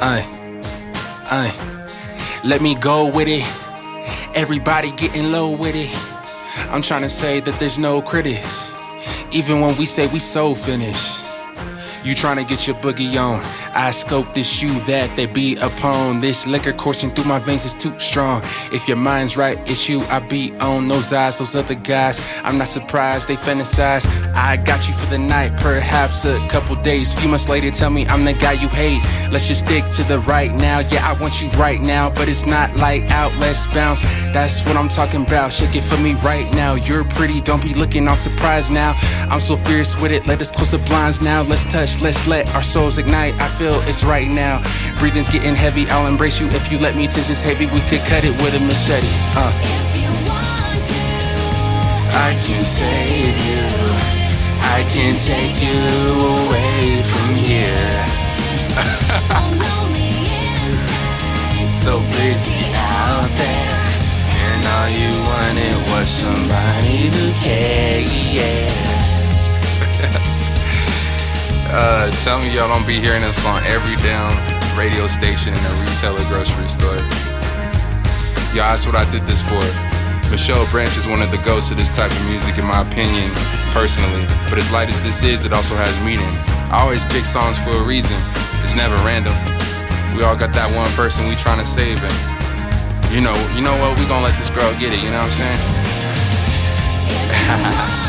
Aye, aye. Let me go with it. Everybody getting low with it. I'm trying to say that there's no critics. Even when we say we so finished. You trying to get your boogie on. I scope this shoe that they be upon. This liquor coursing through my veins is too strong. If your mind's right, it's you I be on. Those eyes, those other guys. I'm not surprised they fantasize. I got you for the night, perhaps a couple days. Few months later, tell me I'm the guy you hate. Let's just stick to the right now. Yeah, I want you right now, but it's not light out. Let's bounce. That's what I'm talking about. Shake it for me right now. You're pretty, don't be looking all surprised now. I'm so fierce with it. Let us close the blinds now. Let's touch, let's let our souls ignite. I feel it's right now. Breathing's getting heavy. I'll embrace you if you let me. Tension's heavy. We could cut it with a machete. Uh. I can save you. I can take you away from here. so busy out there, and all you wanted was somebody to care. Yeah. Tell me y'all don't be hearing this on every damn radio station in a retail or grocery store. Y'all, that's what I did this for. Michelle Branch is one of the ghosts of this type of music, in my opinion, personally. But as light as this is, it also has meaning. I always pick songs for a reason. It's never random. We all got that one person we trying to save, and you know, you know what? We gonna let this girl get it. You know what I'm saying?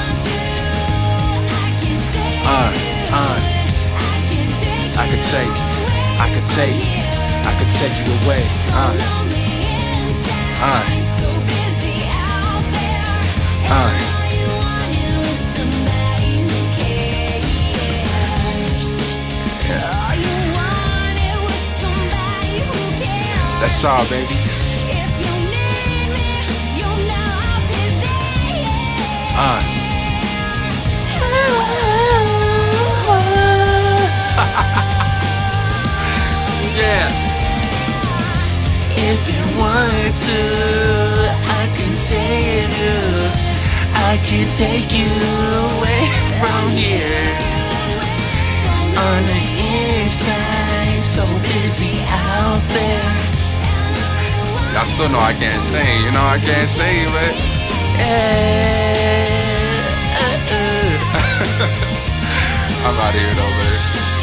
I could take, I could take you away. Uh, uh, uh. That's all, baby. Uh. Yeah. If you wanted to, I can save you. I can take you away from here. On the inside, so busy out there. Y'all still know I can't sing, you know I can't sing, but. Eh, uh, uh. I'm out of here though, man.